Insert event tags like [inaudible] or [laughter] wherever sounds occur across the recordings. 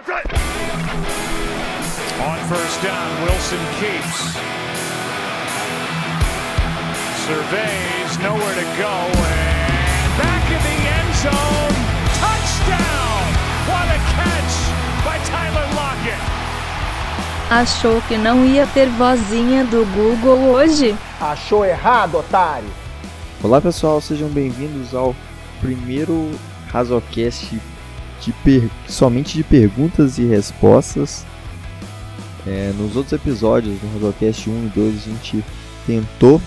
On first down, Wilson keeps. Surveys, nowhere to go, and back in the end zone. Touchdown! What a catch by Tyler Lockett! Achou que não ia ter vozinha do Google hoje? Achou errado, otário! Olá pessoal, sejam bem-vindos ao primeiro Razocast de per... somente de perguntas e respostas. É, nos outros episódios, no Razocast 1 e 2, a gente tentou.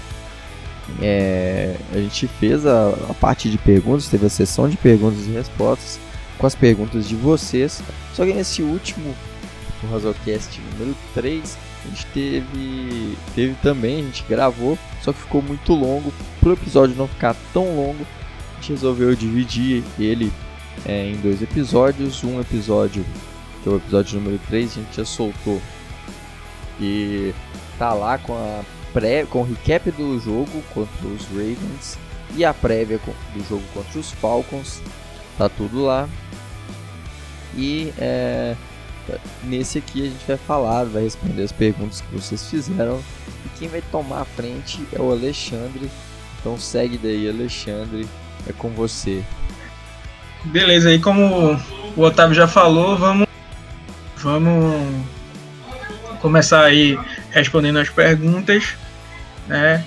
É, a gente fez a, a, parte de perguntas, teve a sessão de perguntas e respostas com as perguntas de vocês. Só que nesse último, no Razocast número 3, a gente teve, teve também, a gente gravou, só que ficou muito longo. Para o episódio não ficar tão longo, a gente resolveu dividir ele é, em dois episódios. Um episódio, que é o episódio número 3, a gente já soltou. E tá lá com a pré, com o recap do jogo contra os Ravens e a prévia do jogo contra os Falcons. Tá tudo lá. E é, nesse aqui a gente vai falar, vai responder as perguntas que vocês fizeram. E quem vai tomar a frente é o Alexandre. Então segue daí, Alexandre. É com você. Beleza, aí como o Otávio já falou, vamos, vamos começar aí respondendo as perguntas, né?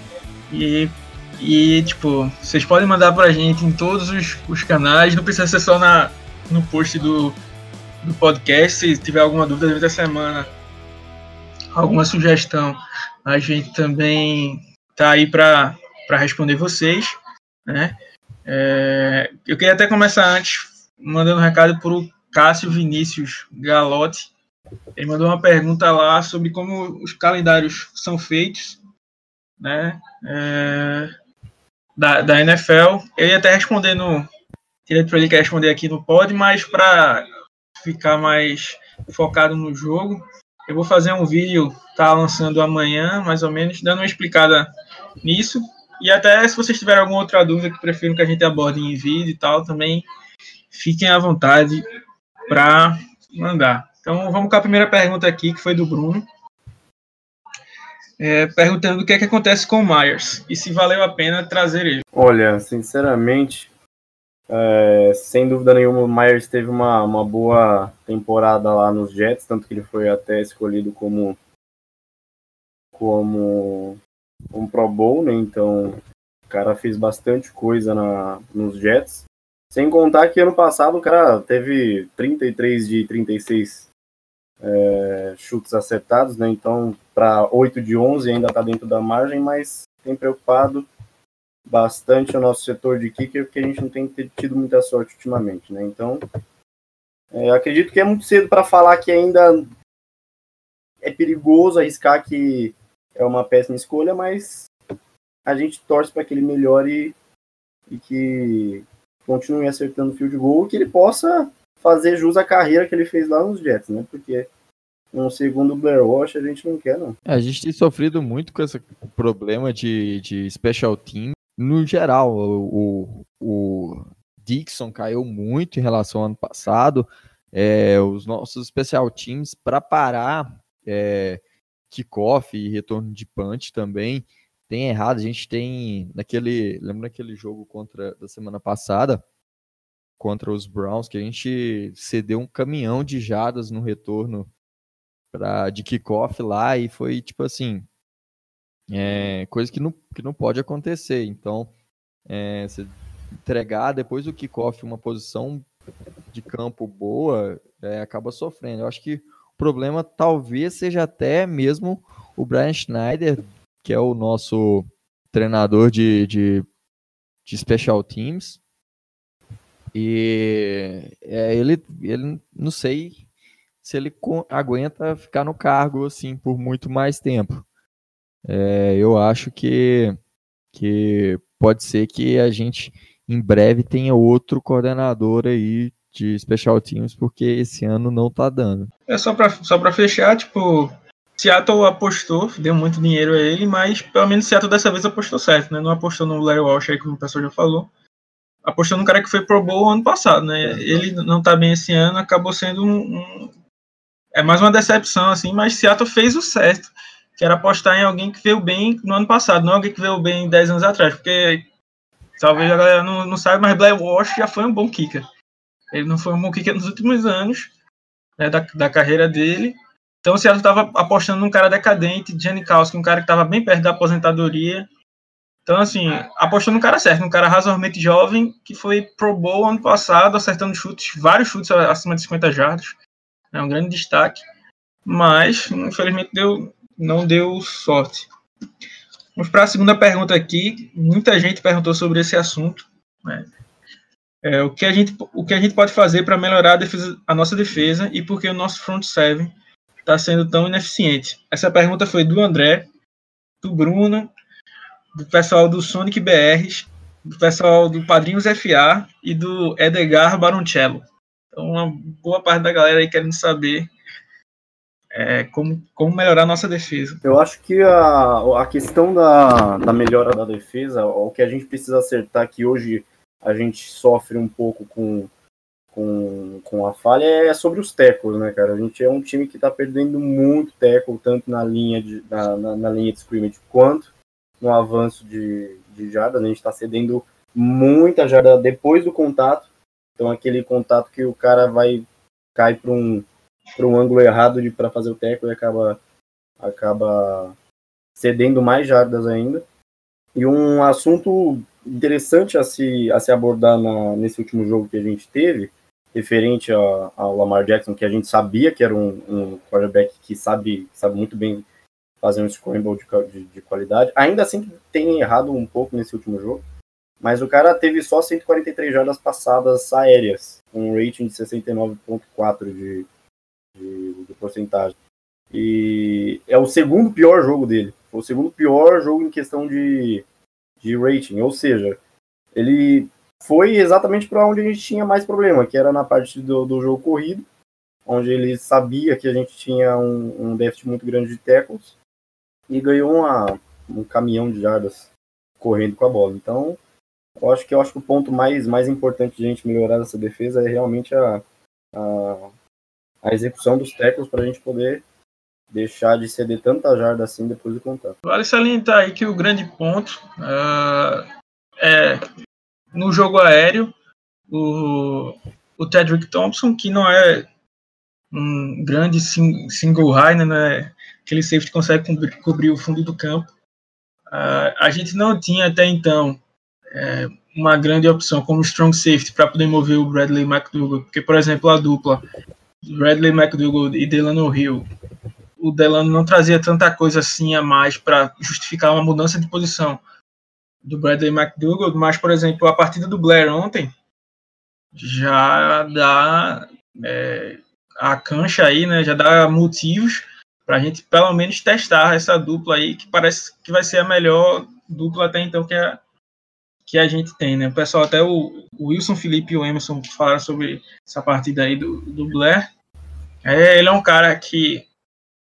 E, e tipo, vocês podem mandar pra gente em todos os, os canais, não precisa ser só na, no post do, do podcast, se tiver alguma dúvida durante a semana, alguma sugestão, a gente também tá aí para responder vocês, né? É, eu queria até começar antes mandando um recado para o Cássio Vinícius Galotti. Ele mandou uma pergunta lá sobre como os calendários são feitos, né? É, da, da NFL. Eu ia até responder no. Queria para ele responder aqui no pod, mas para ficar mais focado no jogo, eu vou fazer um vídeo, tá lançando amanhã, mais ou menos, dando uma explicada nisso. E até se vocês tiverem alguma outra dúvida que prefiram que a gente aborde em vídeo e tal, também fiquem à vontade para mandar. Então vamos com a primeira pergunta aqui, que foi do Bruno. É, perguntando o que é que acontece com o Myers e se valeu a pena trazer ele. Olha, sinceramente, é, sem dúvida nenhuma, o Myers teve uma, uma boa temporada lá nos Jets, tanto que ele foi até escolhido como como um Pro Bowl, né? Então, o cara fez bastante coisa na, nos Jets. Sem contar que ano passado o cara teve 33 de 36 é, chutes acertados, né? Então, para 8 de 11 ainda está dentro da margem, mas tem preocupado bastante o nosso setor de kicker, porque a gente não tem tido muita sorte ultimamente, né? Então, é, acredito que é muito cedo para falar que ainda é perigoso arriscar que é uma péssima escolha, mas a gente torce para que ele melhore e que continue acertando o field goal que ele possa fazer jus à carreira que ele fez lá nos Jets, né? Porque um segundo Blair Walsh a gente não quer, não. A gente tem sofrido muito com esse problema de, de special team. No geral, o, o Dixon caiu muito em relação ao ano passado. É, os nossos special teams, para parar é, kickoff e retorno de punch também tem errado. A gente tem naquele, lembra aquele jogo contra da semana passada contra os Browns que a gente cedeu um caminhão de jadas no retorno para de kickoff lá e foi tipo assim é, coisa que não, que não pode acontecer. Então, é, entregar depois do kickoff uma posição de campo boa, é, acaba sofrendo. Eu acho que problema talvez seja até mesmo o Brian Schneider, que é o nosso treinador de, de, de special teams. E é, ele, ele, não sei se ele aguenta ficar no cargo assim por muito mais tempo. É, eu acho que, que pode ser que a gente em breve tenha outro coordenador aí de special teams, porque esse ano não tá dando. É só para só pra fechar, tipo, Seattle apostou, deu muito dinheiro a ele, mas pelo menos Seattle dessa vez apostou certo, né? Não apostou no Larry Walsh aí, como o pessoal já falou. apostando no cara que foi Pro Bowl ano passado, né? Ele não tá bem esse ano, acabou sendo um, um, é mais uma decepção assim, mas Seattle fez o certo, que era apostar em alguém que veio bem no ano passado, não alguém que veio bem 10 anos atrás, porque talvez a galera não, não saiba, mas Blair Walsh já foi um bom kicker. Ele não foi um bom nos últimos anos né, da, da carreira dele. Então o Seattle estava apostando num cara decadente, Jenny Kowski, um cara que estava bem perto da aposentadoria, então, assim, apostou no cara certo, um cara razoavelmente jovem, que foi Pro Bowl ano passado, acertando chutes, vários chutes acima de 50 jardas. É um grande destaque. Mas, infelizmente, deu, não deu sorte. Vamos para a segunda pergunta aqui. Muita gente perguntou sobre esse assunto. Né? É, o, que a gente, o que a gente pode fazer para melhorar a, defesa, a nossa defesa e por que o nosso front seven está sendo tão ineficiente? Essa pergunta foi do André, do Bruno do pessoal do Sonic BRs, do pessoal do Padrinhos FA e do Edgar Baroncello. Então, uma boa parte da galera aí querendo saber é, como, como melhorar a nossa defesa. Eu acho que a, a questão da, da melhora da defesa, o que a gente precisa acertar, que hoje a gente sofre um pouco com, com, com a falha, é sobre os tecos, né, cara? A gente é um time que está perdendo muito teco, tanto na linha de, na, na, na linha de scrimmage quanto no avanço de, de jardas, a gente está cedendo muita jarda depois do contato, então aquele contato que o cara vai cai para um para um ângulo errado para fazer o teco e acaba acaba cedendo mais jardas ainda. E um assunto interessante a se, a se abordar na, nesse último jogo que a gente teve, referente ao Lamar Jackson, que a gente sabia que era um, um quarterback que sabe, sabe muito bem fazer um scramble de, de, de, qualidade. Ainda assim tem errado um pouco nesse último jogo, mas o cara teve só 143 jardas passadas aéreas, com um rating de 69.4 de, de, de porcentagem. E é o segundo pior jogo dele. Foi o segundo pior jogo em questão de, de rating. Ou seja, ele foi exatamente para onde a gente tinha mais problema, que era na parte do, do jogo corrido, onde ele sabia que a gente tinha um, um déficit muito grande de tackles e ganhou uma, um caminhão de jardas correndo com a bola. Então, eu acho que eu acho que o ponto mais, mais importante de a gente melhorar essa defesa é realmente a, a, a execução dos tackles para a gente poder deixar de ceder tanta jarda assim depois do contato. Vale salientar aí que o grande ponto uh, é no jogo aéreo o, o Tedrick Thompson, que não é um grande single high, né, aquele safety consegue cobrir, cobrir o fundo do campo. Uh, a gente não tinha até então é, uma grande opção como strong safety para poder mover o Bradley McDougall, porque, por exemplo, a dupla Bradley McDougall e Delano Hill, o Delano não trazia tanta coisa assim a mais para justificar uma mudança de posição do Bradley McDougall, mas, por exemplo, a partida do Blair ontem já dá é, a cancha aí, né, já dá motivos para a gente pelo menos testar essa dupla aí, que parece que vai ser a melhor dupla até então que a, que a gente tem, né? O pessoal, até o, o Wilson Felipe e o Emerson falaram sobre essa partida aí do, do Blair. É, ele é um cara que,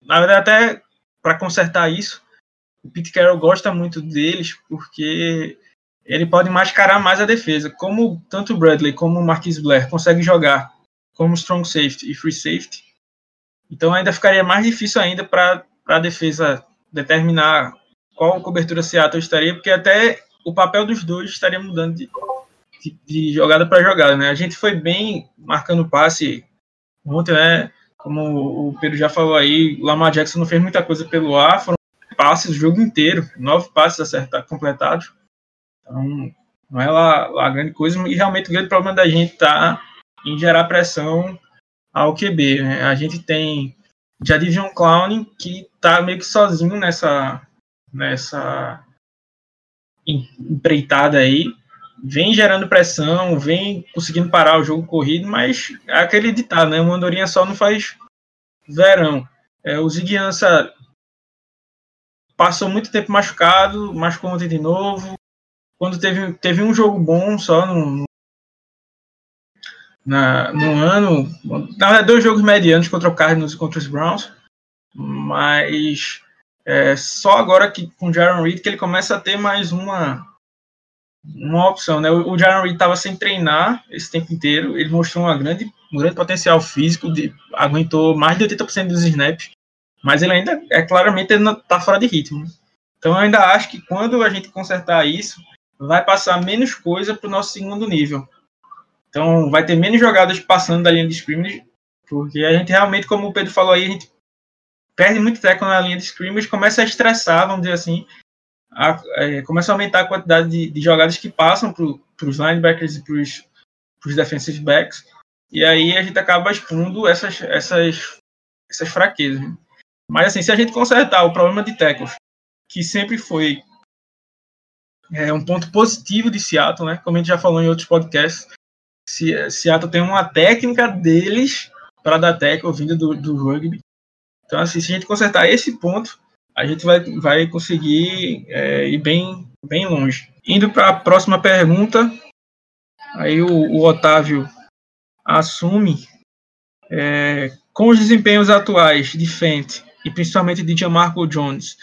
na verdade, até para consertar isso, o Pete Carroll gosta muito deles, porque ele pode mascarar mais a defesa. Como tanto o Bradley como o Marquis Blair conseguem jogar como strong safety e free safety, então ainda ficaria mais difícil ainda para a defesa determinar qual cobertura Seattle estaria, porque até o papel dos dois estaria mudando de, de, de jogada para jogada. Né? A gente foi bem marcando passe ontem, né? Como o Pedro já falou aí, Lamar Jackson não fez muita coisa pelo ar, foram passes o jogo inteiro, nove passes acertados, completados. Então, não é lá, lá grande coisa, e realmente o grande problema da gente está em gerar pressão ao QB. Né? A gente tem Jadivion Clown, que está meio que sozinho nessa, nessa empreitada aí, vem gerando pressão, vem conseguindo parar o jogo corrido, mas é aquele ditado, né? Uma andorinha só não faz verão. É, o Ziguiança passou muito tempo machucado, machucou ontem de novo. Quando teve, teve um jogo bom só no, na, no ano. Na verdade, dois jogos medianos contra o Cardinals e contra os Browns. Mas é, só agora que com o Jaron Reed que ele começa a ter mais uma uma opção, né? O, o Jaron Reed estava sem treinar esse tempo inteiro, ele mostrou uma grande, um grande potencial físico, de, aguentou mais de 80% dos snaps, mas ele ainda, é claramente, ele tá fora de ritmo. Então eu ainda acho que quando a gente consertar isso, vai passar menos coisa para o nosso segundo nível. Então vai ter menos jogadas passando da linha de scrimmage, porque a gente realmente, como o Pedro falou aí, a gente perde muito tempo na linha de scrimmage, começa a estressar, vamos dizer assim, a, é, começa a aumentar a quantidade de, de jogadas que passam para os linebackers e para os defensive backs, e aí a gente acaba expondo essas, essas, essas fraquezas. Mas assim, se a gente consertar o problema de tackles, que sempre foi é, um ponto positivo de Seattle, né? Como a gente já falou em outros podcasts, Seattle tem uma técnica deles para dar tackle vindo do, do rugby. Então, assim, se a gente consertar esse ponto, a gente vai, vai conseguir é, ir bem, bem longe. Indo para a próxima pergunta, aí o, o Otávio assume é, com os desempenhos atuais de Fent e principalmente de Jamarco Jones,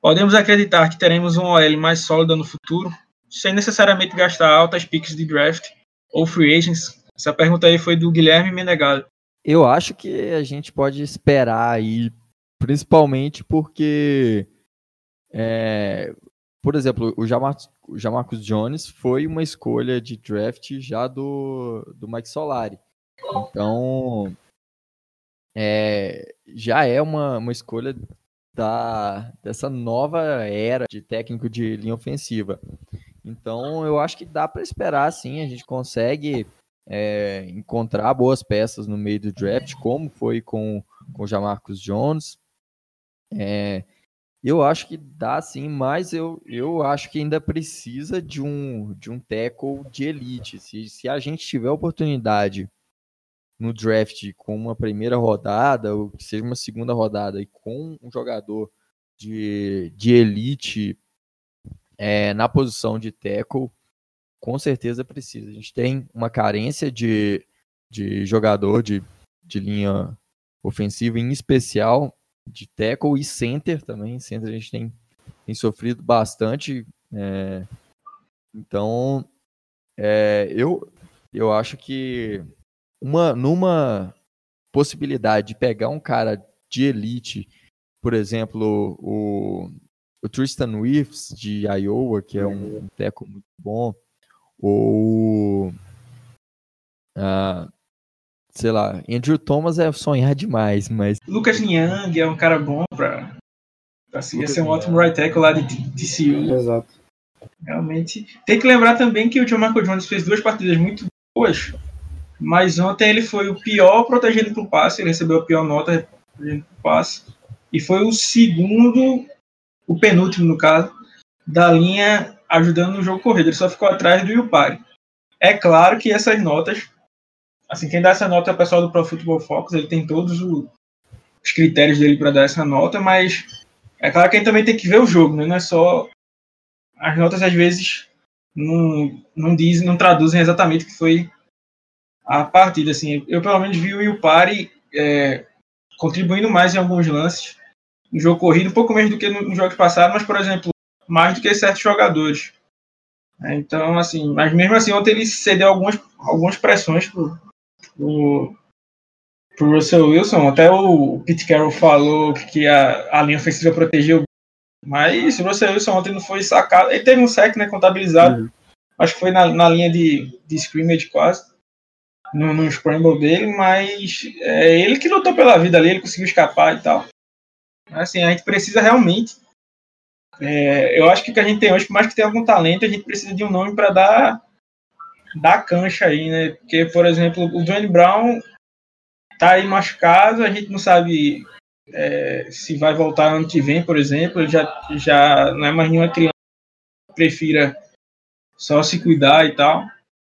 podemos acreditar que teremos uma OL mais sólida no futuro, sem necessariamente gastar altas picks de draft ou free agents? Essa pergunta aí foi do Guilherme Menegali. Eu acho que a gente pode esperar aí Principalmente porque, é, por exemplo, o Jamarcus, o Jamarcus Jones foi uma escolha de draft já do, do Mike Solari. Então, é, já é uma, uma escolha da, dessa nova era de técnico de linha ofensiva. Então, eu acho que dá para esperar, sim, a gente consegue é, encontrar boas peças no meio do draft, como foi com, com o Jamarcus Jones. É, eu acho que dá sim, mas eu, eu acho que ainda precisa de um, de um tackle de elite. Se, se a gente tiver oportunidade no draft com uma primeira rodada, ou que seja uma segunda rodada, e com um jogador de, de elite é, na posição de tackle, com certeza precisa. A gente tem uma carência de, de jogador de, de linha ofensiva, em especial de tackle e center também. Center a gente tem, tem sofrido bastante. É, então, é, eu, eu acho que uma, numa possibilidade de pegar um cara de elite, por exemplo, o, o Tristan Wirfs de Iowa, que é um, um teco muito bom, ou uh, sei lá, Andrew Thomas é sonhar demais, mas. Lucas Niang é um cara bom pra, pra ser, ser um ótimo right tackle lá de TCU. Exato. Realmente. Tem que lembrar também que o John Michael Jones fez duas partidas muito boas, mas ontem ele foi o pior protegendo pro passe, ele recebeu a pior nota protegendo pro passe, e foi o segundo, o penúltimo no caso, da linha ajudando no jogo corrido. Ele só ficou atrás do Yupari. É claro que essas notas Assim, quem dá essa nota é o pessoal do Pro Football Focus, ele tem todos os critérios dele para dar essa nota, mas é claro que gente também tem que ver o jogo, né? não é só. As notas às vezes não, não dizem, não traduzem exatamente o que foi a partida. Assim, eu pelo menos vi o Yupari é, contribuindo mais em alguns lances no jogo corrido, um pouco menos do que no, no jogo passado, mas por exemplo, mais do que certos jogadores. É, então, assim, mas mesmo assim, ontem ele cedeu algumas, algumas pressões pro, pro Russell Wilson. Até o Pete Carroll falou que a, a linha ofensiva protegeu. Mas o Russell Wilson ontem não foi sacado. Ele teve um sec né, contabilizado. Uhum. Acho que foi na, na linha de, de scrimmage quase. No, no scramble dele, mas é ele que lutou pela vida ali, ele conseguiu escapar e tal. Assim, a gente precisa realmente. É, eu acho que o que a gente tem hoje, por mais que tenha algum talento, a gente precisa de um nome para dar da cancha aí, né? Porque, por exemplo, o Johnny Brown tá aí machucado, a gente não sabe é, se vai voltar ano que vem, por exemplo, ele já, já não é mais nenhuma criança que prefira só se cuidar e tal.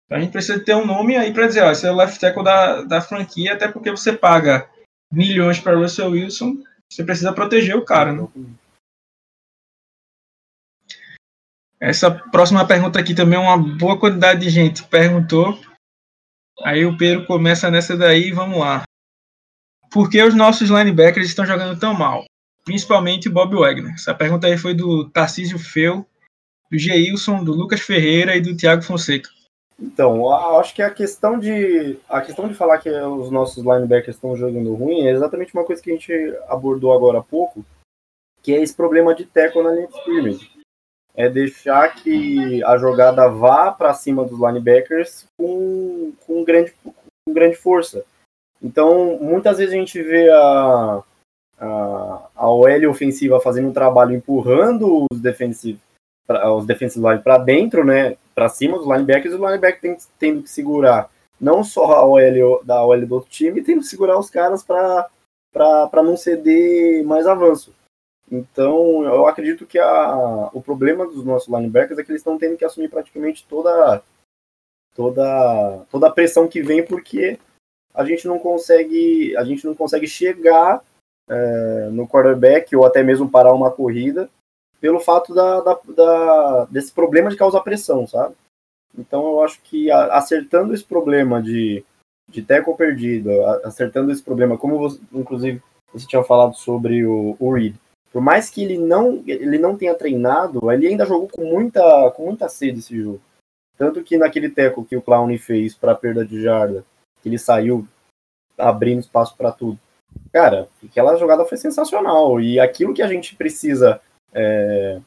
Então a gente precisa ter um nome aí para dizer, ó, esse é o left tackle da, da franquia, até porque você paga milhões para Russell Wilson, você precisa proteger o cara, né? Essa próxima pergunta aqui também é uma boa quantidade de gente perguntou. Aí o Pedro começa nessa daí, vamos lá. Por que os nossos linebackers estão jogando tão mal? Principalmente o Bob Wagner. Essa pergunta aí foi do Tarcísio Feu do Geilson, do Lucas Ferreira e do Thiago Fonseca. Então, acho que a questão de a questão de falar que os nossos linebackers estão jogando ruim é exatamente uma coisa que a gente abordou agora há pouco, que é esse problema de tackle na linha de scrimmage. É deixar que a jogada vá para cima dos linebackers com, com, grande, com grande força. Então, muitas vezes a gente vê a, a, a OL ofensiva fazendo um trabalho empurrando os defensivos os defensive line para dentro, né, para cima dos linebackers, e o linebacker tem, tendo que segurar não só a OL da OL do outro time, tendo que segurar os caras para não ceder mais avanço. Então, eu acredito que a, o problema dos nossos linebackers é que eles estão tendo que assumir praticamente toda, toda, toda a pressão que vem, porque a gente não consegue, a gente não consegue chegar é, no quarterback ou até mesmo parar uma corrida pelo fato da, da, da, desse problema de causar pressão, sabe? Então eu acho que acertando esse problema de, de teco perdido, acertando esse problema, como você, inclusive você tinha falado sobre o, o Reed, por mais que ele não, ele não tenha treinado, ele ainda jogou com muita, com muita sede esse jogo. Tanto que naquele teco que o Clown fez para perda de jarda, que ele saiu abrindo espaço para tudo. Cara, aquela jogada foi sensacional. E aquilo que a gente precisa é,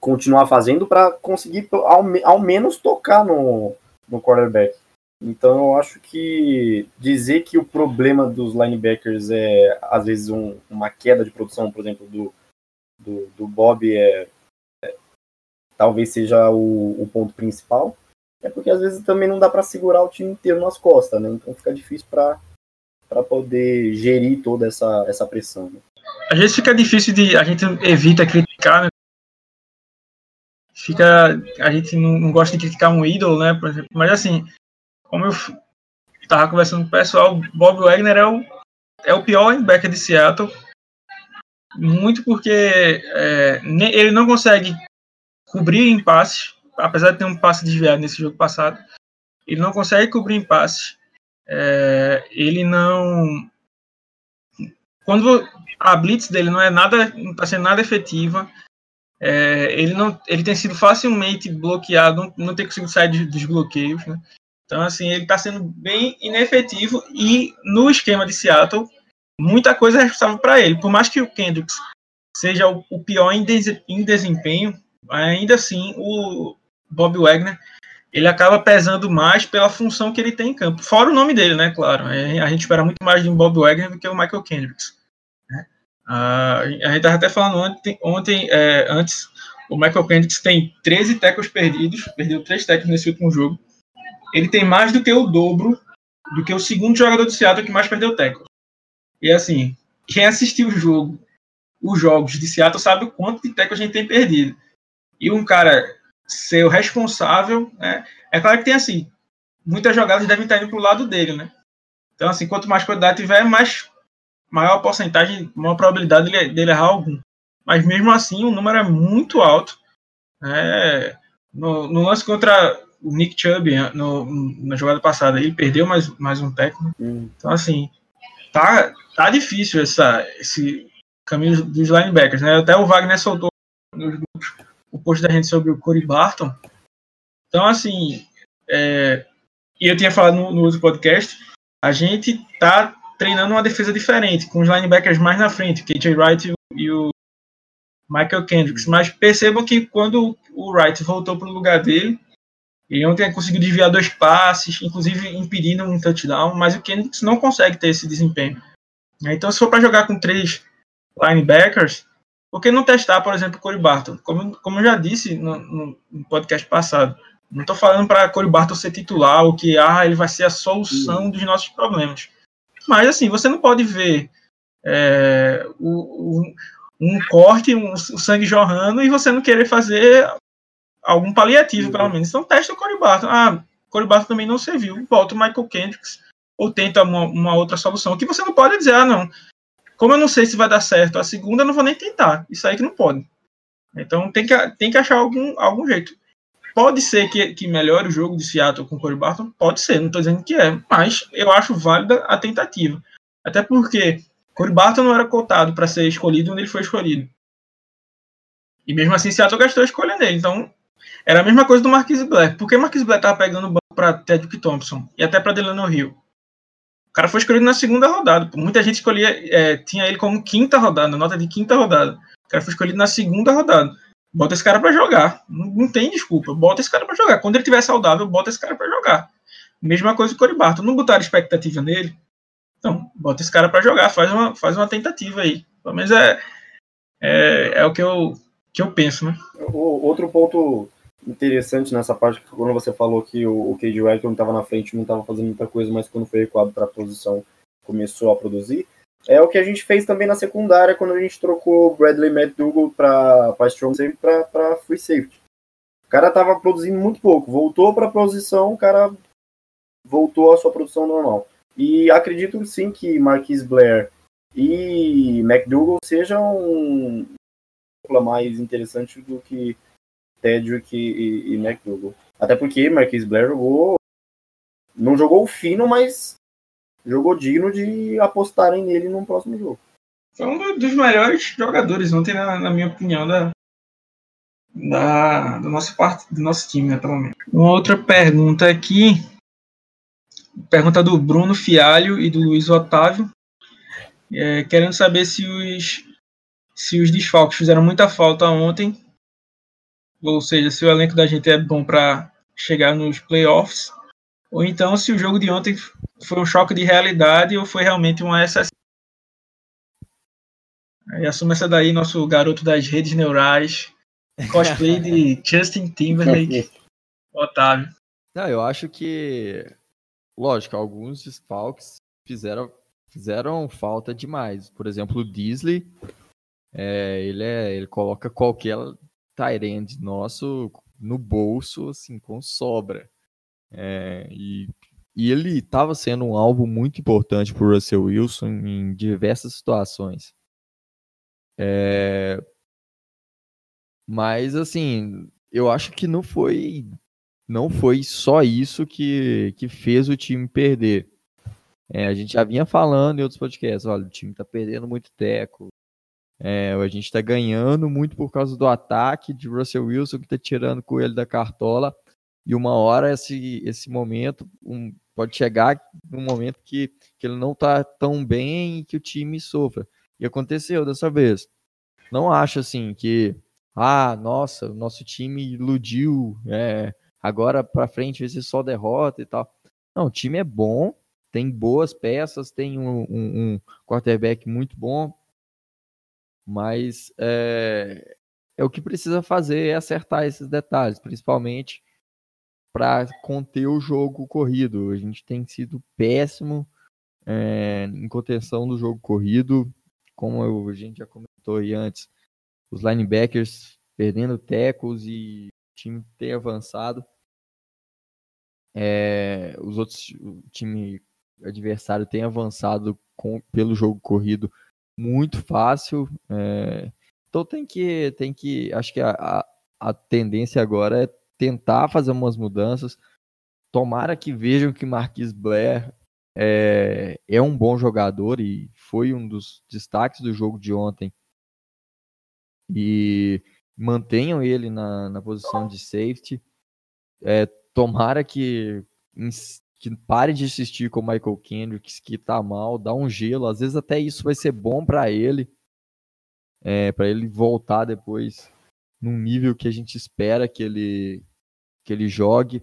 continuar fazendo para conseguir ao, ao, menos tocar no, no quarterback. Então eu acho que dizer que o problema dos linebackers é às vezes um, uma queda de produção, por exemplo, do, do, do Bob é, é, talvez seja o, o, ponto principal, é porque às vezes também não dá para segurar o time inteiro nas costas, né? Então fica difícil para poder gerir toda essa, essa pressão. Né? Às vezes fica difícil de a gente evita criticar, né? Fica a gente não, não gosta de criticar um ídolo, né? Por exemplo, mas assim como eu estava conversando com o pessoal, Bob Wagner é o, é o pior linebacker de Seattle. Muito porque é, ele não consegue cobrir em passes, apesar de ter um passe desviado nesse jogo passado. Ele não consegue cobrir em passes. É, ele não. Quando a blitz dele não é nada, não está sendo nada efetiva. É, ele não, ele tem sido facilmente bloqueado, não, não tem conseguido sair dos bloqueios. Né? Então, assim, ele está sendo bem inefetivo e no esquema de Seattle, muita coisa é responsável para ele. Por mais que o Kendricks seja o, pior em, em, desempenho, ainda assim o Bob Wagner ele acaba pesando mais pela função que ele tem em campo. Fora o nome dele, né? Claro. É, a gente espera muito mais de um Bob Wagner do que o Michael Kendricks. Né? Ah, a gente estava até falando ontem, ontem é, antes, o Michael Kendricks tem 13 tecos perdidos, perdeu 3 tecos nesse último jogo ele tem mais do que o dobro do que o segundo jogador do Seattle que mais perdeu tackle. E assim, quem assistiu o jogo, os jogos de Seattle sabe o quanto de tackle a gente tem perdido. E um cara ser o responsável, né? É claro que tem assim, muitas jogadas devem estar indo para o lado dele, né? Então assim, quanto mais quantidade tiver, mais maior porcentagem, maior probabilidade dele, dele errar algum. Mas mesmo assim, o número é muito alto. Né? No, no lance contra o Nick Chubb, no, na jogada passada, ele perdeu mais, mais um técnico. Hum. Então, assim, tá, tá difícil essa, esse caminho dos linebackers, né? Até o Wagner soltou nos grupos o post da gente sobre o Corey Barton. Então, assim, é, e eu tinha falado no, no outro podcast, a gente tá treinando uma defesa diferente, com os linebackers mais na frente, o KJ Wright e o Michael Kendricks. Mas percebam que quando o Wright voltou para o lugar dele, ele ontem conseguiu desviar dois passes, inclusive impedindo um touchdown, mas o Kendricks não consegue ter esse desempenho. Então, se for para jogar com três linebackers, por que não testar, por exemplo, o Corey Barton? Como, como eu já disse no, no, no podcast passado, não estou falando para Corey Barton ser titular ou que ah, ele vai ser a solução dos nossos problemas. Mas, assim, você não pode ver é, o, o, um corte, um, o sangue jorrando e você não querer fazer algum paliativo, uhum. pelo menos. Então testa o Corey Barton. Ah, Corey Barton também não serviu. Volta o Michael Kendricks ou tenta uma, uma, outra solução. Que você não pode dizer, ah, não. Como eu não sei se vai dar certo a segunda, eu não vou nem tentar. Isso aí que não pode. Então tem que, tem que achar algum, algum jeito. Pode ser que, que melhore o jogo de Seattle com o Corey Barton? Pode ser, não estou dizendo que é. Mas eu acho válida a tentativa. Até porque Corey Barton não era cotado para ser escolhido onde ele foi escolhido. E mesmo assim, Seattle gastou a escolha nele. Então, era a mesma coisa do Marquis Black. Por que Marquis Black tava pegando o banco para Tedrick Thompson e até para Delano Hill? O cara foi escolhido na segunda rodada. Muita gente escolhia, é, tinha ele como quinta rodada, nota de quinta rodada. O cara foi escolhido na segunda rodada. Bota esse cara para jogar. Não, não, tem desculpa. Bota esse cara para jogar. Quando ele tiver saudável, bota esse cara para jogar. Mesma coisa com o Cory Barton. Não botaram expectativa nele. Então, bota esse cara para jogar. Faz uma, faz uma tentativa aí. Pelo menos é, é, é o que eu, que eu penso, né? Outro ponto interessante nessa parte, quando você falou que o, o Cade Wellington estava na frente, não estava fazendo muita coisa, mas quando foi recuado para a posição, começou a produzir. É o que a gente fez também na secundária, quando a gente trocou Bradley McDougall para Strong Safety para Free Safety. O cara estava produzindo muito pouco, voltou para a posição, o cara voltou à sua produção normal. E acredito sim que Marquis Blair e McDougall sejam um mais interessante do que Tedrick e, e McDougall. Até porque Marquis Blair jogou. Não jogou fino, mas jogou digno de apostarem nele no próximo jogo. Foi um dos melhores jogadores ontem, na, na minha opinião, da, da, do, nosso parte, do nosso time até o momento. Uma outra pergunta aqui. Pergunta do Bruno Fialho e do Luiz Otávio. É, querendo saber se os, se os desfalques fizeram muita falta ontem ou seja, se o elenco da gente é bom para chegar nos playoffs, ou então se o jogo de ontem foi um choque de realidade ou foi realmente uma exceção. Aí assume essa daí, nosso garoto das redes neurais, [laughs] cosplay de Justin Timberlake, Otávio. Não, eu acho que, lógico, alguns desfalques fizeram, fizeram falta demais. Por exemplo, o Disley, é, ele, é, ele coloca qualquer Tyrande nosso no bolso, assim, com sobra. É, e, e ele estava sendo um alvo muito importante para Russell Wilson em diversas situações. É, mas, assim, eu acho que não foi não foi só isso que, que fez o time perder. É, a gente já vinha falando em outros podcasts, olha, o time está perdendo muito teco, é, a gente está ganhando muito por causa do ataque de Russell Wilson, que está tirando o coelho da cartola. E uma hora esse, esse momento um, pode chegar um momento que, que ele não está tão bem e que o time sofra. E aconteceu dessa vez. Não acho assim que, ah, nossa, o nosso time iludiu, é, agora para frente vai ser só derrota e tal. Não, o time é bom, tem boas peças, tem um, um, um quarterback muito bom, mas é, é o que precisa fazer é acertar esses detalhes, principalmente para conter o jogo corrido. A gente tem sido péssimo é, em contenção do jogo corrido, como eu, a gente já comentou aí antes. Os linebackers perdendo tecos e o time tem avançado. É, os outros, o time adversário tem avançado com, pelo jogo corrido muito fácil. É... Então tem que, tem que, acho que a, a, a, tendência agora é tentar fazer umas mudanças. Tomara que vejam que Marquis Blair é, é um bom jogador e foi um dos destaques do jogo de ontem. E mantenham ele na, na posição de safety. É, tomara que que pare de insistir com o Michael Kendricks, que tá mal, dá um gelo. Às vezes até isso vai ser bom para ele, é, para ele voltar depois num nível que a gente espera que ele, que ele jogue.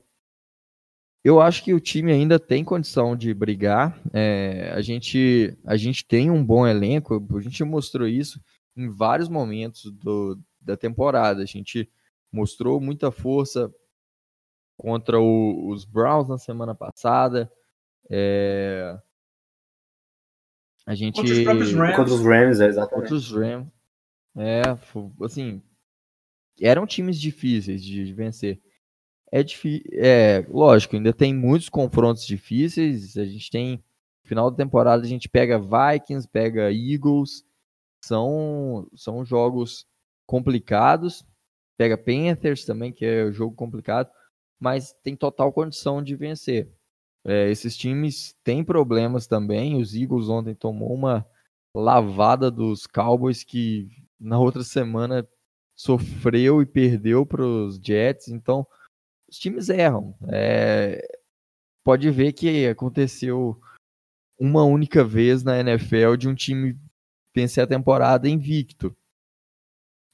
Eu acho que o time ainda tem condição de brigar. É, a, gente, a gente tem um bom elenco, a gente mostrou isso em vários momentos do, da temporada. A gente mostrou muita força contra o, os Browns na semana passada. É... A gente. Contra os próprios Rams. Contra os Rams, é, exatamente. Contra os Rams. É, assim. Eram times difíceis de, de vencer. É difícil. É, lógico, ainda tem muitos confrontos difíceis. A gente tem. No final da temporada a gente pega Vikings, pega Eagles. São, são jogos complicados. Pega Panthers também, que é um jogo complicado mas tem total condição de vencer. É, esses times têm problemas também. Os Eagles ontem tomou uma lavada dos Cowboys que na outra semana sofreu e perdeu para os Jets. Então, os times erram. É, pode ver que aconteceu uma única vez na NFL de um time vencer a temporada invicto.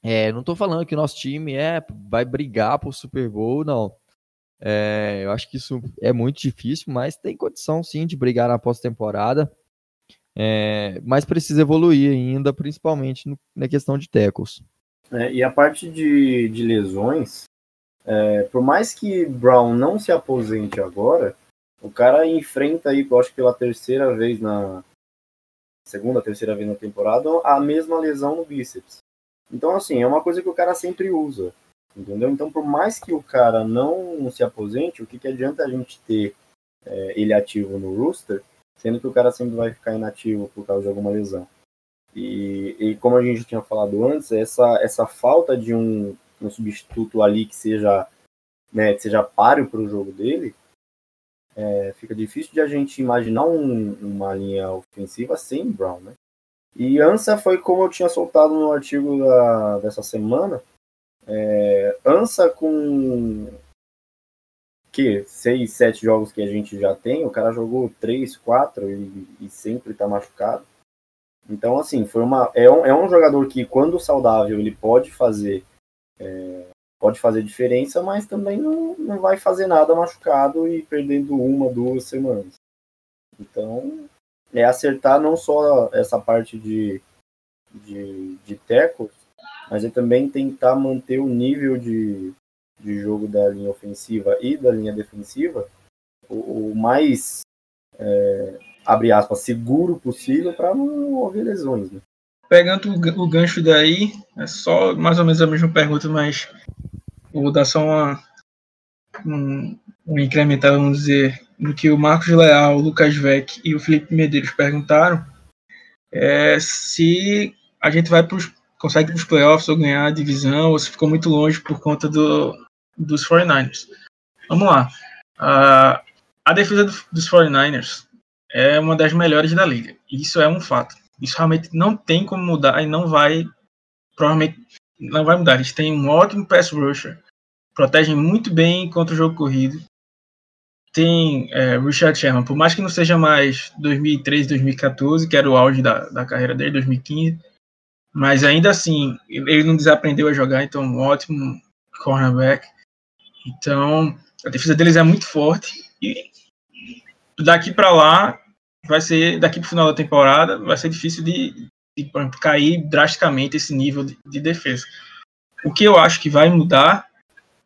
É, não estou falando que nosso time é vai brigar por Super Bowl, não. É, eu acho que isso é muito difícil, mas tem condição sim de brigar na pós-temporada. É, mas precisa evoluir ainda, principalmente no, na questão de tackles. É, e a parte de, de lesões, é, por mais que Brown não se aposente agora, o cara enfrenta aí, eu acho que pela terceira vez na segunda, terceira vez na temporada, a mesma lesão no bíceps. Então, assim, é uma coisa que o cara sempre usa, entendeu? Então, por mais que o cara não se aposente, o que, que adianta a gente ter é, ele ativo no rooster, sendo que o cara sempre vai ficar inativo por causa de alguma lesão. E, e como a gente tinha falado antes, essa, essa falta de um, um substituto ali que seja, né, que seja páreo para o jogo dele, é, fica difícil de a gente imaginar um, uma linha ofensiva sem Brown, né? E Ansa foi como eu tinha soltado no artigo da, dessa semana. É, Ansa com que seis, sete jogos que a gente já tem, o cara jogou três, quatro e, e sempre está machucado. Então, assim, foi uma é um, é um jogador que, quando saudável, ele pode fazer é, pode fazer diferença, mas também não, não vai fazer nada machucado e perdendo uma, duas semanas. Então, é acertar não só essa parte de, de, de tackles, mas é também tentar manter o nível de, de jogo da linha ofensiva e da linha defensiva o, o mais, é, abre aspas, seguro possível para não haver lesões. Né? Pegando o gancho daí, é só mais ou menos a mesma pergunta, mas vou dar só uma, um, um incremental, vamos dizer, no que o Marcos Leal, o Lucas Vec e o Felipe Medeiros perguntaram, é se a gente vai pros, consegue os playoffs ou ganhar a divisão, ou se ficou muito longe por conta do, dos 49ers. Vamos lá. Uh, a defesa do, dos 49ers é uma das melhores da liga. Isso é um fato. Isso realmente não tem como mudar e não vai, provavelmente, não vai mudar. Eles têm um ótimo pass rusher, protegem muito bem contra o jogo corrido, tem é, Richard Sherman, por mais que não seja mais 2013, 2014, que era o auge da, da carreira dele, 2015, mas ainda assim, ele não desaprendeu a jogar, então um ótimo cornerback. Então, a defesa deles é muito forte e daqui para lá vai ser, daqui para o final da temporada, vai ser difícil de, de cair drasticamente esse nível de, de defesa. O que eu acho que vai mudar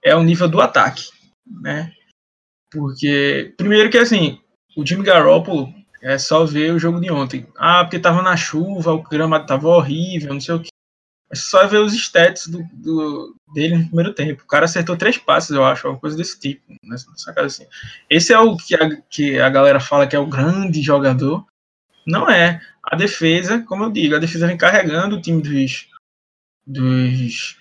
é o nível do ataque, né? Porque, primeiro que assim, o Jimmy Garoppolo é só ver o jogo de ontem. Ah, porque tava na chuva, o gramado tava horrível, não sei o que. É só ver os stats do, do, dele no primeiro tempo. O cara acertou três passes, eu acho, alguma coisa desse tipo. Nessa casa assim. Esse é o que a, que a galera fala que é o grande jogador. Não é. A defesa, como eu digo, a defesa vem carregando o time dos, dos,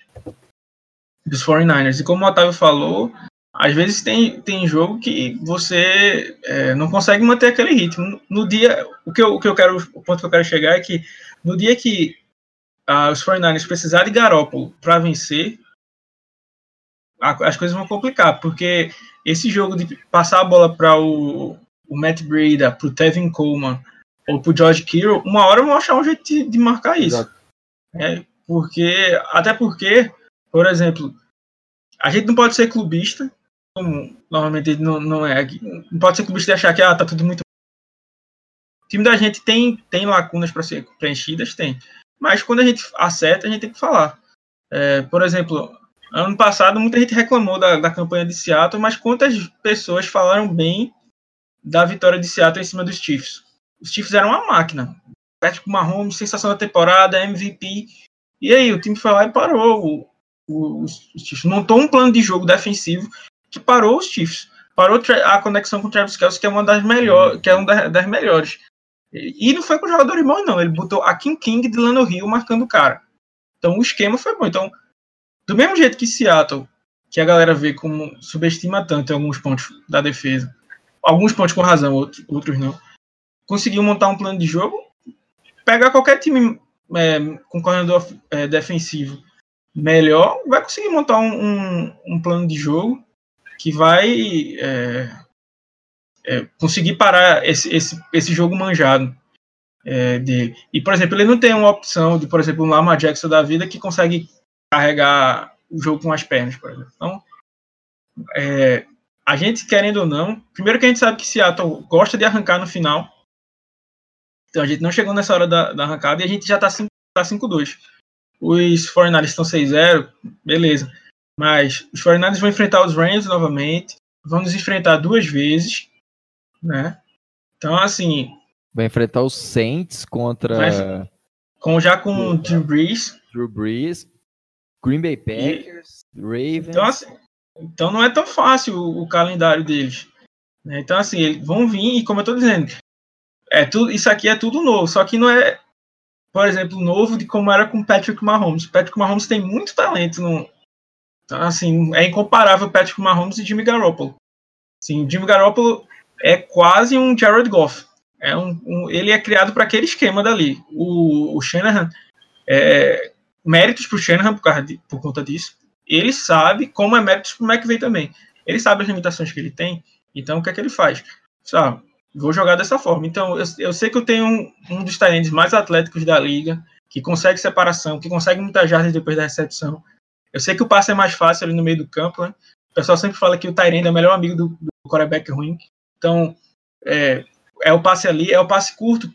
dos 49ers. E como o Otávio falou, às vezes tem, tem jogo que você é, não consegue manter aquele ritmo. No dia, o que, eu, o que eu quero, o ponto que eu quero chegar é que no dia que ah, os 49ers precisarem de Garópolo para vencer, a, as coisas vão complicar, porque esse jogo de passar a bola para o, o Matt Breda, para o Tevin Coleman ou para o George Kittle, uma hora vão achar um jeito de, de marcar isso. É, porque, até porque, por exemplo, a gente não pode ser clubista como normalmente não, não é. Não pode ser clubista de achar que ah, tá tudo muito. O time da gente tem, tem lacunas para ser preenchidas, tem. Mas quando a gente acerta, a gente tem que falar. É, por exemplo, ano passado muita gente reclamou da, da campanha de Seattle, mas quantas pessoas falaram bem da vitória de Seattle em cima dos Chiefs? Os Chiefs eram uma máquina. Patrick Mahomes, sensação da temporada, MVP. E aí, o time foi lá e parou. O, o, os Chiefs montou um plano de jogo defensivo que parou os Chiefs. Parou a conexão com o Travis Kelce, que é uma das melhores, que é uma das, melhores. E não foi com jogadores bons, não. Ele botou a King King de Lano Rio marcando o cara. Então o esquema foi bom. Então, do mesmo jeito que Seattle, que a galera vê como subestima tanto em alguns pontos da defesa, alguns pontos com razão, outros, outros não, conseguiu montar um plano de jogo, pegar qualquer time é, com corredor é, defensivo melhor, vai conseguir montar um, um, um plano de jogo que vai é, é, conseguir parar esse, esse, esse jogo manjado é, dele. E, por exemplo, ele não tem uma opção de, por exemplo, um Lama Jackson da vida que consegue carregar o jogo com as pernas, por exemplo. Então, é, a gente, querendo ou não, primeiro que a gente sabe que Seattle gosta de arrancar no final. Então a gente não chegou nessa hora da, da arrancada e a gente já tá 5-2. Tá os 49ers estão 6-0, beleza. Mas os 49ers vão enfrentar os Rams novamente. Vão nos enfrentar duas vezes. Né? Então, assim. Vai enfrentar os Saints contra. Vai, com, já com Drew Brees. Drew Brees. Green Bay Packers. E, Ravens. Então, assim, então não é tão fácil o, o calendário deles. Né? Então, assim, eles vão vir, e como eu estou dizendo, é tudo, isso aqui é tudo novo, só que não é, por exemplo, novo de como era com Patrick Mahomes. Patrick Mahomes tem muito talento. No, então, assim, é incomparável Patrick Mahomes e Jimmy Garoppolo. Assim, Jimmy Garoppolo é quase um Jared Goff. É um, um ele é criado para aquele esquema dali. O, o Shanahan, é, méritos para o Shanahan por, de, por conta disso ele sabe como é mérito pro McVay também. Ele sabe as limitações que ele tem, então o que é que ele faz? Sabe, vou jogar dessa forma. Então, eu, eu sei que eu tenho um, um dos talentos mais atléticos da liga, que consegue separação, que consegue muitas jardas depois da recepção. Eu sei que o passe é mais fácil ali no meio do campo, né? O pessoal sempre fala que o Tyrande é o melhor amigo do, do quarterback ruim. Então, é, é o passe ali, é o passe curto,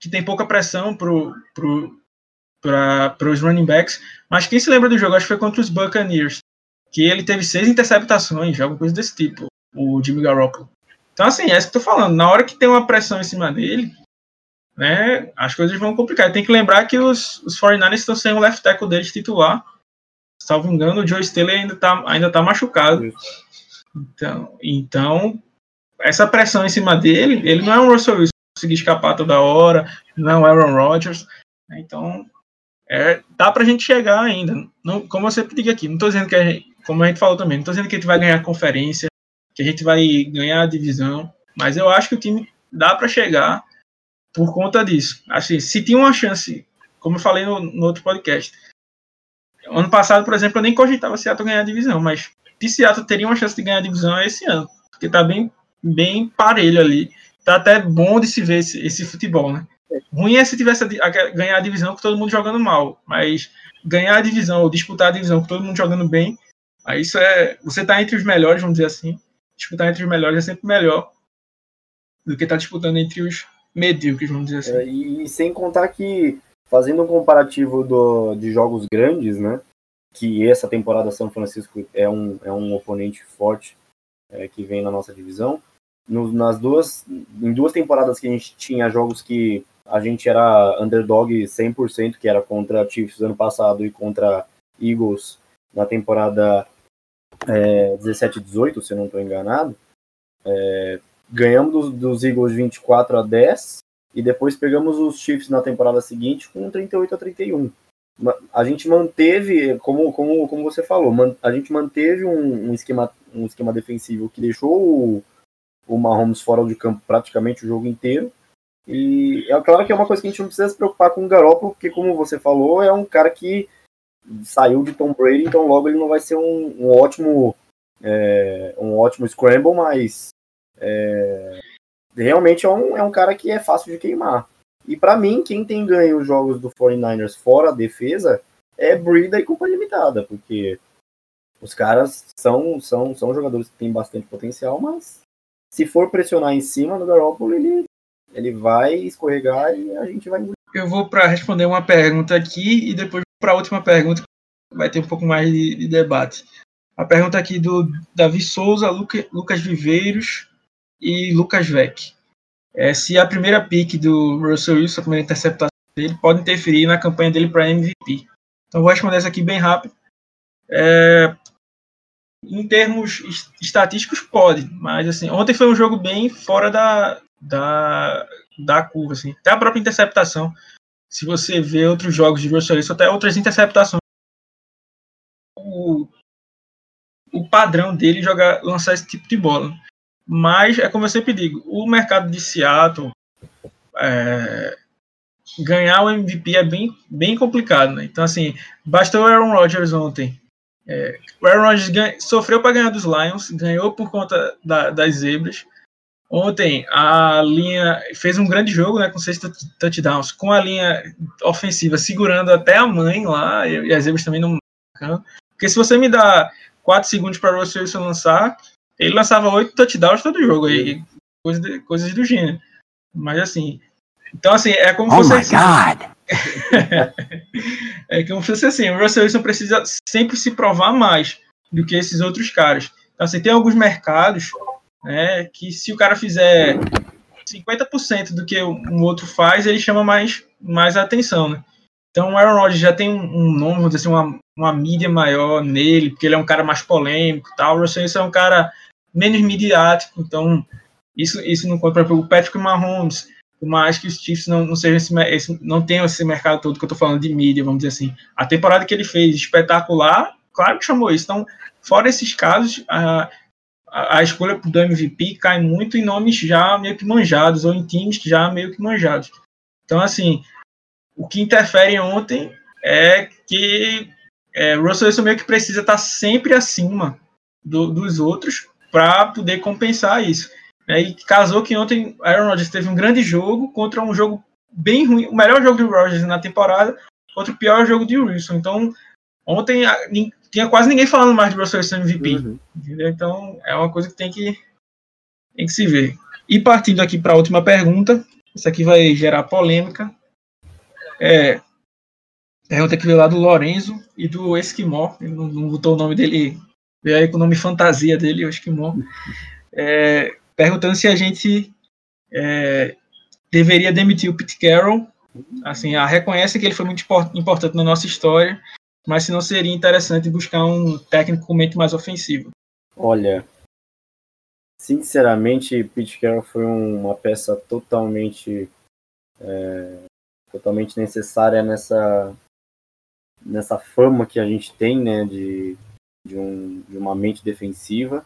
que tem pouca pressão pro, pro, para os running backs. Mas quem se lembra do jogo, acho que foi contra os Buccaneers, que ele teve seis interceptações, alguma coisa desse tipo, o Jimmy Garoppolo. Então, assim, é isso que eu tô falando. Na hora que tem uma pressão em cima dele, né, as coisas vão complicar. Tem que lembrar que os, os 49ers estão sem o left tackle deles titular. Salvo engano, o Joe Staley ainda tá, ainda tá machucado. Então, então, essa pressão em cima dele, ele não é um Russell Wilson conseguir escapar toda hora, não é um Aaron Rodgers. Né, então, é, dá pra gente chegar ainda. Não, como eu sempre digo aqui, não tô dizendo que a gente, como a gente falou também, não tô dizendo que a gente vai ganhar a conferência, que a gente vai ganhar a divisão, mas eu acho que o time dá para chegar por conta disso. Assim, se tinha uma chance, como eu falei no, no outro podcast, ano passado, por exemplo, eu nem cogitava Seattle ganhar a divisão, mas se Seattle teria uma chance de ganhar a divisão é esse ano, porque tá bem, bem parelho ali. Tá até bom de se ver esse, esse futebol, né? Ruim é se tivesse a, a, ganhar a divisão com todo mundo jogando mal, mas ganhar a divisão ou disputar a divisão com todo mundo jogando bem, aí isso é. Você tá entre os melhores, vamos dizer assim. Disputar entre os melhores é sempre melhor do que tá disputando entre os medíocres, vamos dizer assim. É, e, e, sem contar que, fazendo um comparativo do, de jogos grandes, né? Que essa temporada São Francisco é um, é um oponente forte é, que vem na nossa divisão. No, nas duas, em duas temporadas que a gente tinha jogos que a gente era underdog 100%, que era contra Chiefs ano passado e contra Eagles na temporada é, 17 18, se eu não estou enganado. É, ganhamos dos, dos, Eagles 24 a 10 e depois pegamos os Chiefs na temporada seguinte com 38 a 31. A gente manteve, como, como, como você falou, a gente manteve um, um esquema, um esquema defensivo que deixou o, o Mahomes fora de campo praticamente o jogo inteiro e é claro que é uma coisa que a gente não precisa se preocupar com o Garoppolo, porque como você falou, é um cara que saiu de Tom Brady, então logo ele não vai ser um, um ótimo é, um ótimo scramble, mas é, realmente é um, é um cara que é fácil de queimar. E para mim, quem tem ganho os jogos do 49ers fora a defesa é Brida e culpa limitada, porque os caras são, são, são jogadores que têm bastante potencial, mas se for pressionar em cima do Garoppolo, ele ele vai escorregar e a gente vai Eu vou para responder uma pergunta aqui e depois para a última pergunta, vai ter um pouco mais de, de, debate. A pergunta aqui do Davi Souza, Luca, Lucas Viveiros e Lucas Vec. É, se a primeira pick do Russell Wilson, a primeira interceptação dele, pode interferir na campanha dele para MVP. Então vou responder essa aqui bem rápido. É, em termos estatísticos, pode, mas assim, ontem foi um jogo bem fora da, da, da curva, assim. Até a própria interceptação. Se você vê outros jogos de Russell Wilson, até outras interceptações, o, o padrão dele jogar, lançar esse tipo de bola. Mas, é como eu sempre digo, o mercado de Seattle, é, ganhar o MVP é bem, bem complicado, né? Então, assim, bastou o Aaron Rodgers ontem. É, o Aaron Rodgers ganha, sofreu para ganhar dos Lions, ganhou por conta da, das zebras. Ontem a linha fez um grande jogo, né, com seis touchdowns, com a linha ofensiva segurando até a mãe lá e, as zebras também não Porque se você me dá quatro segundos para o Russell lançar, ele lançava oito touchdowns todo jogo aí, coisas, coisas do gênero. Mas assim, então, assim, é como oh fosse assim. [laughs] é como se fosse assim, o Russell Wilson precisa sempre se provar mais do que esses outros caras. Então, assim, tem alguns mercados né, que se o cara fizer 50% do que um outro faz, ele chama mais, mais atenção, né? Então o Aaron Rodgers já tem um, um nome, vamos dizer assim, uma, uma mídia maior nele, porque ele é um cara mais polêmico tal. O Russell Wilson é um cara menos midiático, então isso, isso não conta. O Patrick Mahomes por mais que os Chiefs não, não sejam esse, esse, não tenham esse mercado todo que eu tô falando de mídia, vamos dizer assim. A temporada que ele fez espetacular, claro que chamou isso. Então, fora esses casos, a, a, a escolha do MVP cai muito em nomes já meio que manjados, ou em times já meio que manjados. Então, assim, o que interfere ontem é que é, Russell Wilson meio que precisa estar sempre acima do, dos outros para poder compensar isso. Né, e casou que ontem Aaron Rodgers teve um grande jogo contra um jogo bem ruim, o melhor jogo de Rodgers na temporada contra o pior jogo de Wilson. Então, ontem a, tinha quase ninguém falando mais de Russell Wilson MVP. Uhum. Então, é uma coisa que tem que, tem que se ver. E partindo aqui para a última pergunta, isso aqui vai gerar polêmica. É, pergunta que veio lá do Lorenzo e do Esquimó. Ele não, não botou o nome dele, veio aí com o nome fantasia dele, o Esquimó. É, perguntando se a gente é, deveria demitir o Pete Carroll. Assim, a reconhece que ele foi muito importante na nossa história, mas se não seria interessante buscar um técnico com mente mais ofensivo. Olha, sinceramente, Pete Carroll foi uma peça totalmente é, totalmente necessária nessa nessa fama que a gente tem, né, de, de, um, de uma mente defensiva.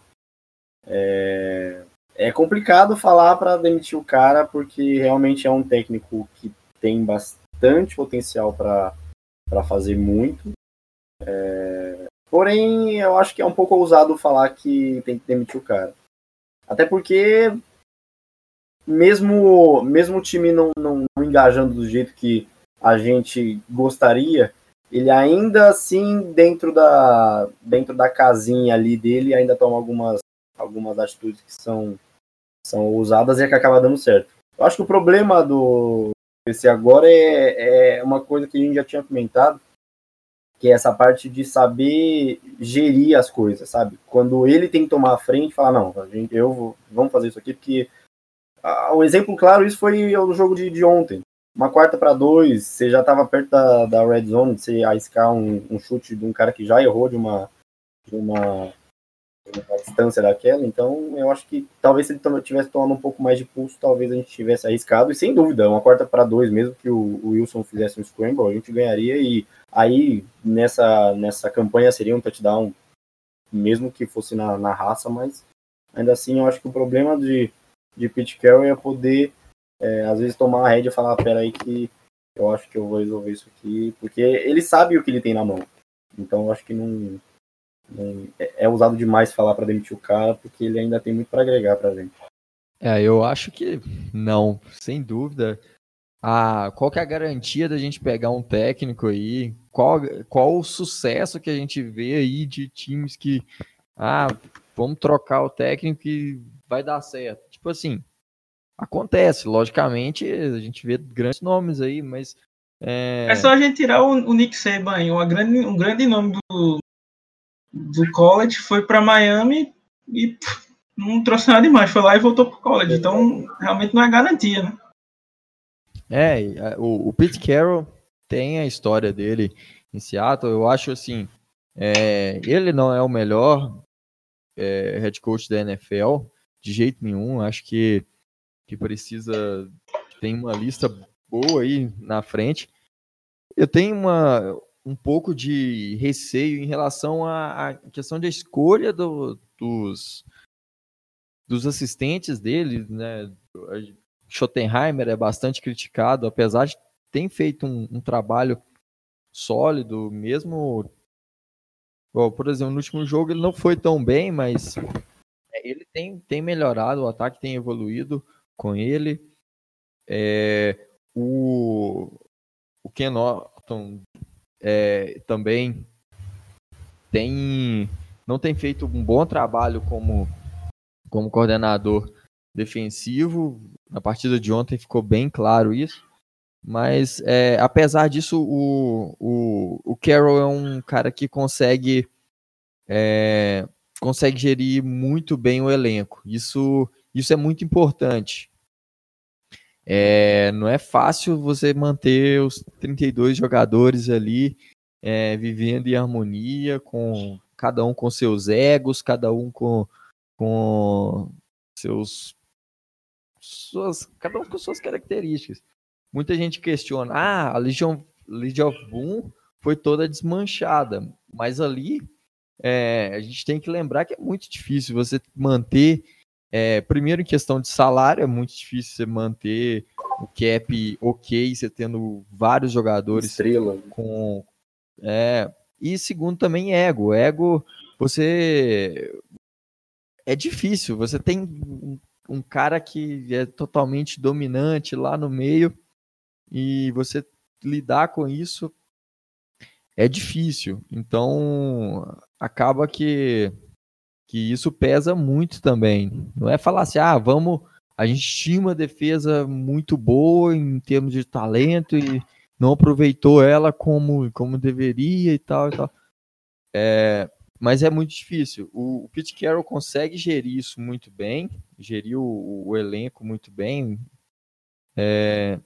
É, é complicado falar para demitir o cara, porque realmente é um técnico que tem bastante potencial para fazer muito. É... Porém, eu acho que é um pouco ousado falar que tem que demitir o cara. Até porque, mesmo, mesmo o time não, não, não engajando do jeito que a gente gostaria, ele ainda assim, dentro da, dentro da casinha ali dele, ainda toma algumas, algumas atitudes que são são usadas e é que acaba dando certo. Eu acho que o problema do PC agora é, é uma coisa que a gente já tinha comentado, que é essa parte de saber gerir as coisas, sabe? Quando ele tem que tomar a frente, falar, não, a gente, eu vou, vamos fazer isso aqui, porque ah, o exemplo claro isso foi o jogo de, de ontem. Uma quarta para dois, você já estava perto da, da red zone, você arriscar um, um chute de um cara que já errou de uma, de uma a distância daquela, então eu acho que talvez se ele tivesse tomando um pouco mais de pulso, talvez a gente tivesse arriscado, e sem dúvida, uma quarta para dois, mesmo que o, o, Wilson fizesse um scramble, a gente ganharia, e aí nessa, nessa campanha seria um touchdown, mesmo que fosse na, na raça, mas ainda assim eu acho que o problema de, de Pete Carroll é poder, é, às vezes, tomar a rédea e falar, pera aí que eu acho que eu vou resolver isso aqui, porque ele sabe o que ele tem na mão, então eu acho que não é, é usado demais falar para demitir o cara, porque ele ainda tem muito para agregar para gente. É, eu acho que não, sem dúvida. Ah, qual que é a garantia da gente pegar um técnico aí? Qual, qual o sucesso que a gente vê aí de times que, ah, vamos trocar o técnico e vai dar certo? Tipo assim, acontece, logicamente, a gente vê grandes nomes aí, mas... É, é só a gente tirar o, o Nick Saban, um grande, um grande nome do, do college, foi para Miami e pff, não trouxe nada demais. Foi lá e voltou pro college. Então, realmente não é garantia, né? É, o, o Pete Carroll tem a história dele em Seattle. Eu acho assim, é, ele não é o melhor é, head coach da NFL de jeito nenhum. Acho que, que precisa tem uma lista boa aí na frente. Eu tenho uma um pouco de receio em relação à, à questão da escolha do, dos, dos assistentes dele, né? Schottenheimer é bastante criticado, apesar de tem feito um, um trabalho sólido, mesmo. Bom, por exemplo, no último jogo ele não foi tão bem, mas é, ele tem, tem melhorado, o ataque tem evoluído com ele. É, o, o Ken Norton é, também tem não tem feito um bom trabalho como, como coordenador defensivo. Na partida de ontem ficou bem claro isso. Mas, é, apesar disso, o, o, o Carroll é um cara que consegue, é, consegue gerir muito bem o elenco. Isso, isso é muito importante. É, não é fácil você manter os 32 jogadores ali é, vivendo em harmonia, com cada um com seus egos, cada um com, com seus suas, cada um com suas características. Muita gente questiona, ah, a Legion, Legion of Boom foi toda desmanchada, mas ali é, a gente tem que lembrar que é muito difícil você manter, é, primeiro em questão de salário, é muito difícil você manter o cap ok, você tendo vários jogadores Estrela. com é, e segundo também ego. Ego, você é difícil. Você tem um, um cara que é totalmente dominante lá no meio e você lidar com isso é difícil. Então acaba que que isso pesa muito também. Não é falar assim, ah, vamos, a gente tinha uma defesa muito boa em termos de talento e não aproveitou ela como, como deveria e tal e tal. É, mas é muito difícil. O, o Pete Carroll consegue gerir isso muito bem, gerir o, o elenco muito bem. É,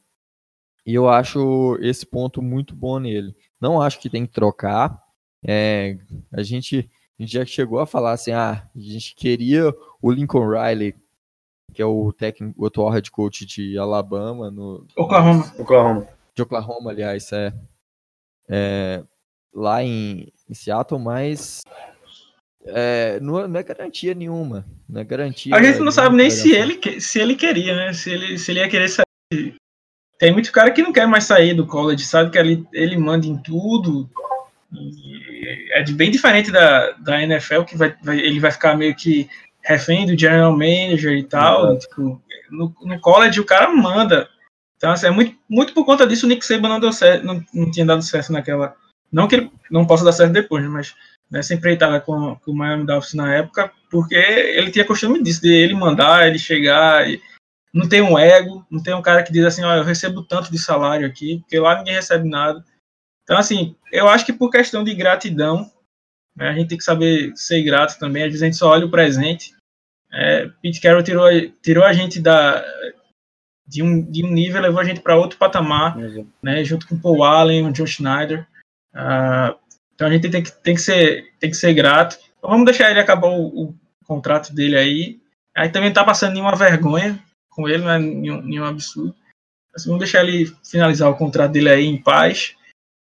e eu acho esse ponto muito bom nele. Não acho que tem que trocar. É, a, gente, a gente já chegou a falar assim: ah, a gente queria o Lincoln Riley, que é o técnico, o atual head coach de Alabama, no Oklahoma. Oklahoma de Oklahoma, aliás, é, é lá em, em, Seattle, mas é, não, não, é garantia nenhuma. Não é garantia. A gente não sabe nem se ele, se ele queria, né? Se ele, se ele ia querer sair. Tem muito cara que não quer mais sair do college, sabe que ele, ele manda em tudo. É bem diferente da, da NFL, que vai, vai, ele vai ficar meio que refém do general manager e tal. Uhum. Tipo, no, no college o cara manda. Então, assim, é muito, muito por conta disso o Nick Saban não deu certo, não, não tinha dado certo naquela. Não que ele não possa dar certo depois, né, mas nessa empreitada com, com o Miami Dolphins na época, porque ele tinha costume disso, de ele mandar, ele chegar, e não tem um ego, não tem um cara que diz assim, ó, eu recebo tanto de salário aqui, porque lá ninguém recebe nada. Então, assim, eu acho que por questão de gratidão, né, a gente tem que saber ser grato também, às vezes a gente só olha o presente. É, Pete Carroll tirou, tirou a gente da, de um, de um nível levou a gente para outro patamar, né, junto com o Paul Allen, o John Schneider. Uh, então a gente tem que, tem, que ser, tem que ser grato. Então vamos deixar ele acabar o, o contrato dele aí. Aí também não tá passando nenhuma vergonha com ele, não é nenhum, nenhum absurdo. Assim, vamos deixar ele finalizar o contrato dele aí em paz.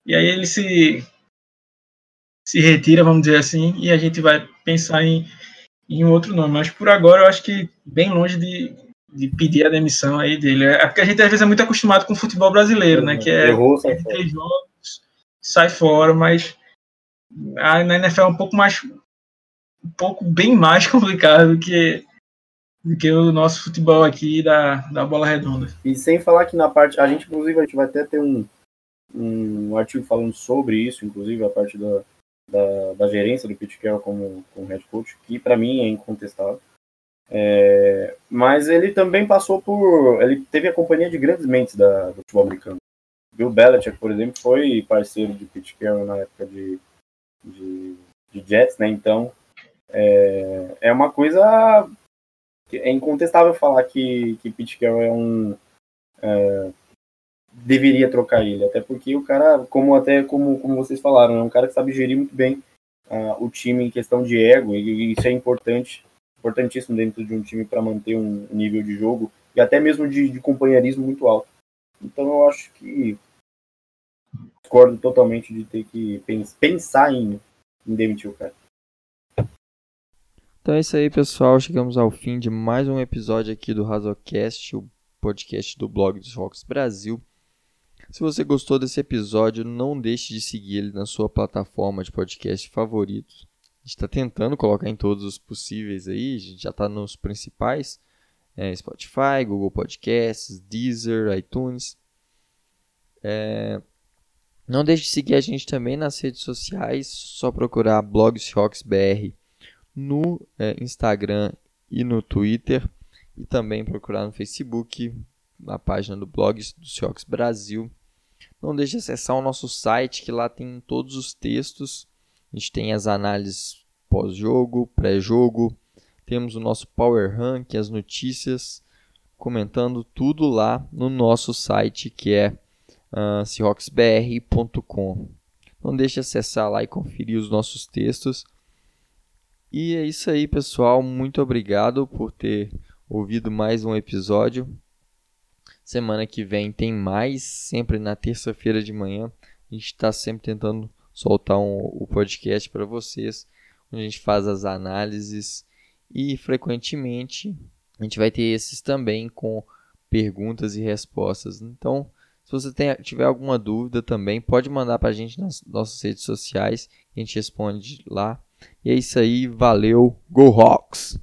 E aí ele se, se retira, vamos dizer assim, e a gente vai pensar em, em outro nome. Mas por agora eu acho que bem longe de, de pedir a demissão aí dele. É porque a gente às vezes é muito acostumado com o futebol brasileiro, né? Que é Errou, sai três jogos, sai fora, mas a, na NFL é um pouco mais um pouco bem mais [laughs] complicado do que do que o nosso futebol aqui da, da bola redonda. E sem falar que na parte, a gente inclusive a gente vai até ter um, um artigo falando sobre isso, inclusive a parte da, da, da gerência do Pete Carroll como, como head coach, que para mim é incontestável. É, mas ele também passou por. Ele teve a companhia de grandes mentes da, do futebol americano. Bill Belichick, por exemplo, foi parceiro de Pete Carroll na época de, de, de Jets, né? Então é, é uma coisa. É incontestável falar que, que Pete Carroll é um. É, deveria trocar ele, até porque o cara, como até como, como vocês falaram, é um cara que sabe gerir muito bem uh, o time em questão de ego, e isso é importante importantíssimo dentro de um time para manter um nível de jogo e até mesmo de, de companheirismo muito alto. Então eu acho que discordo totalmente de ter que pensar em, em demitir o cara. Então é isso aí, pessoal. Chegamos ao fim de mais um episódio aqui do Razocast, o podcast do blog dos Rocks Brasil. Se você gostou desse episódio, não deixe de seguir ele na sua plataforma de podcast favorito. A gente está tentando colocar em todos os possíveis aí, a gente já está nos principais. É, Spotify, Google Podcasts, Deezer, iTunes. É, não deixe de seguir a gente também nas redes sociais, só procurar Blogs Rocks BR no é, Instagram e no Twitter e também procurar no Facebook, na página do Blogs do Seahawks Brasil. Não deixe de acessar o nosso site que lá tem todos os textos. A gente tem as análises pós-jogo, pré-jogo, temos o nosso Power Rank, as notícias, comentando tudo lá no nosso site que é uh, seahawksbr.com. Não deixe de acessar lá e conferir os nossos textos. E é isso aí, pessoal. Muito obrigado por ter ouvido mais um episódio. Semana que vem tem mais, sempre na terça-feira de manhã. A gente está sempre tentando soltar um, o podcast para vocês, onde a gente faz as análises e frequentemente a gente vai ter esses também com perguntas e respostas. Então, se você tem, tiver alguma dúvida também, pode mandar para a gente nas nossas redes sociais, a gente responde lá. E é isso aí, valeu, Go Hawks!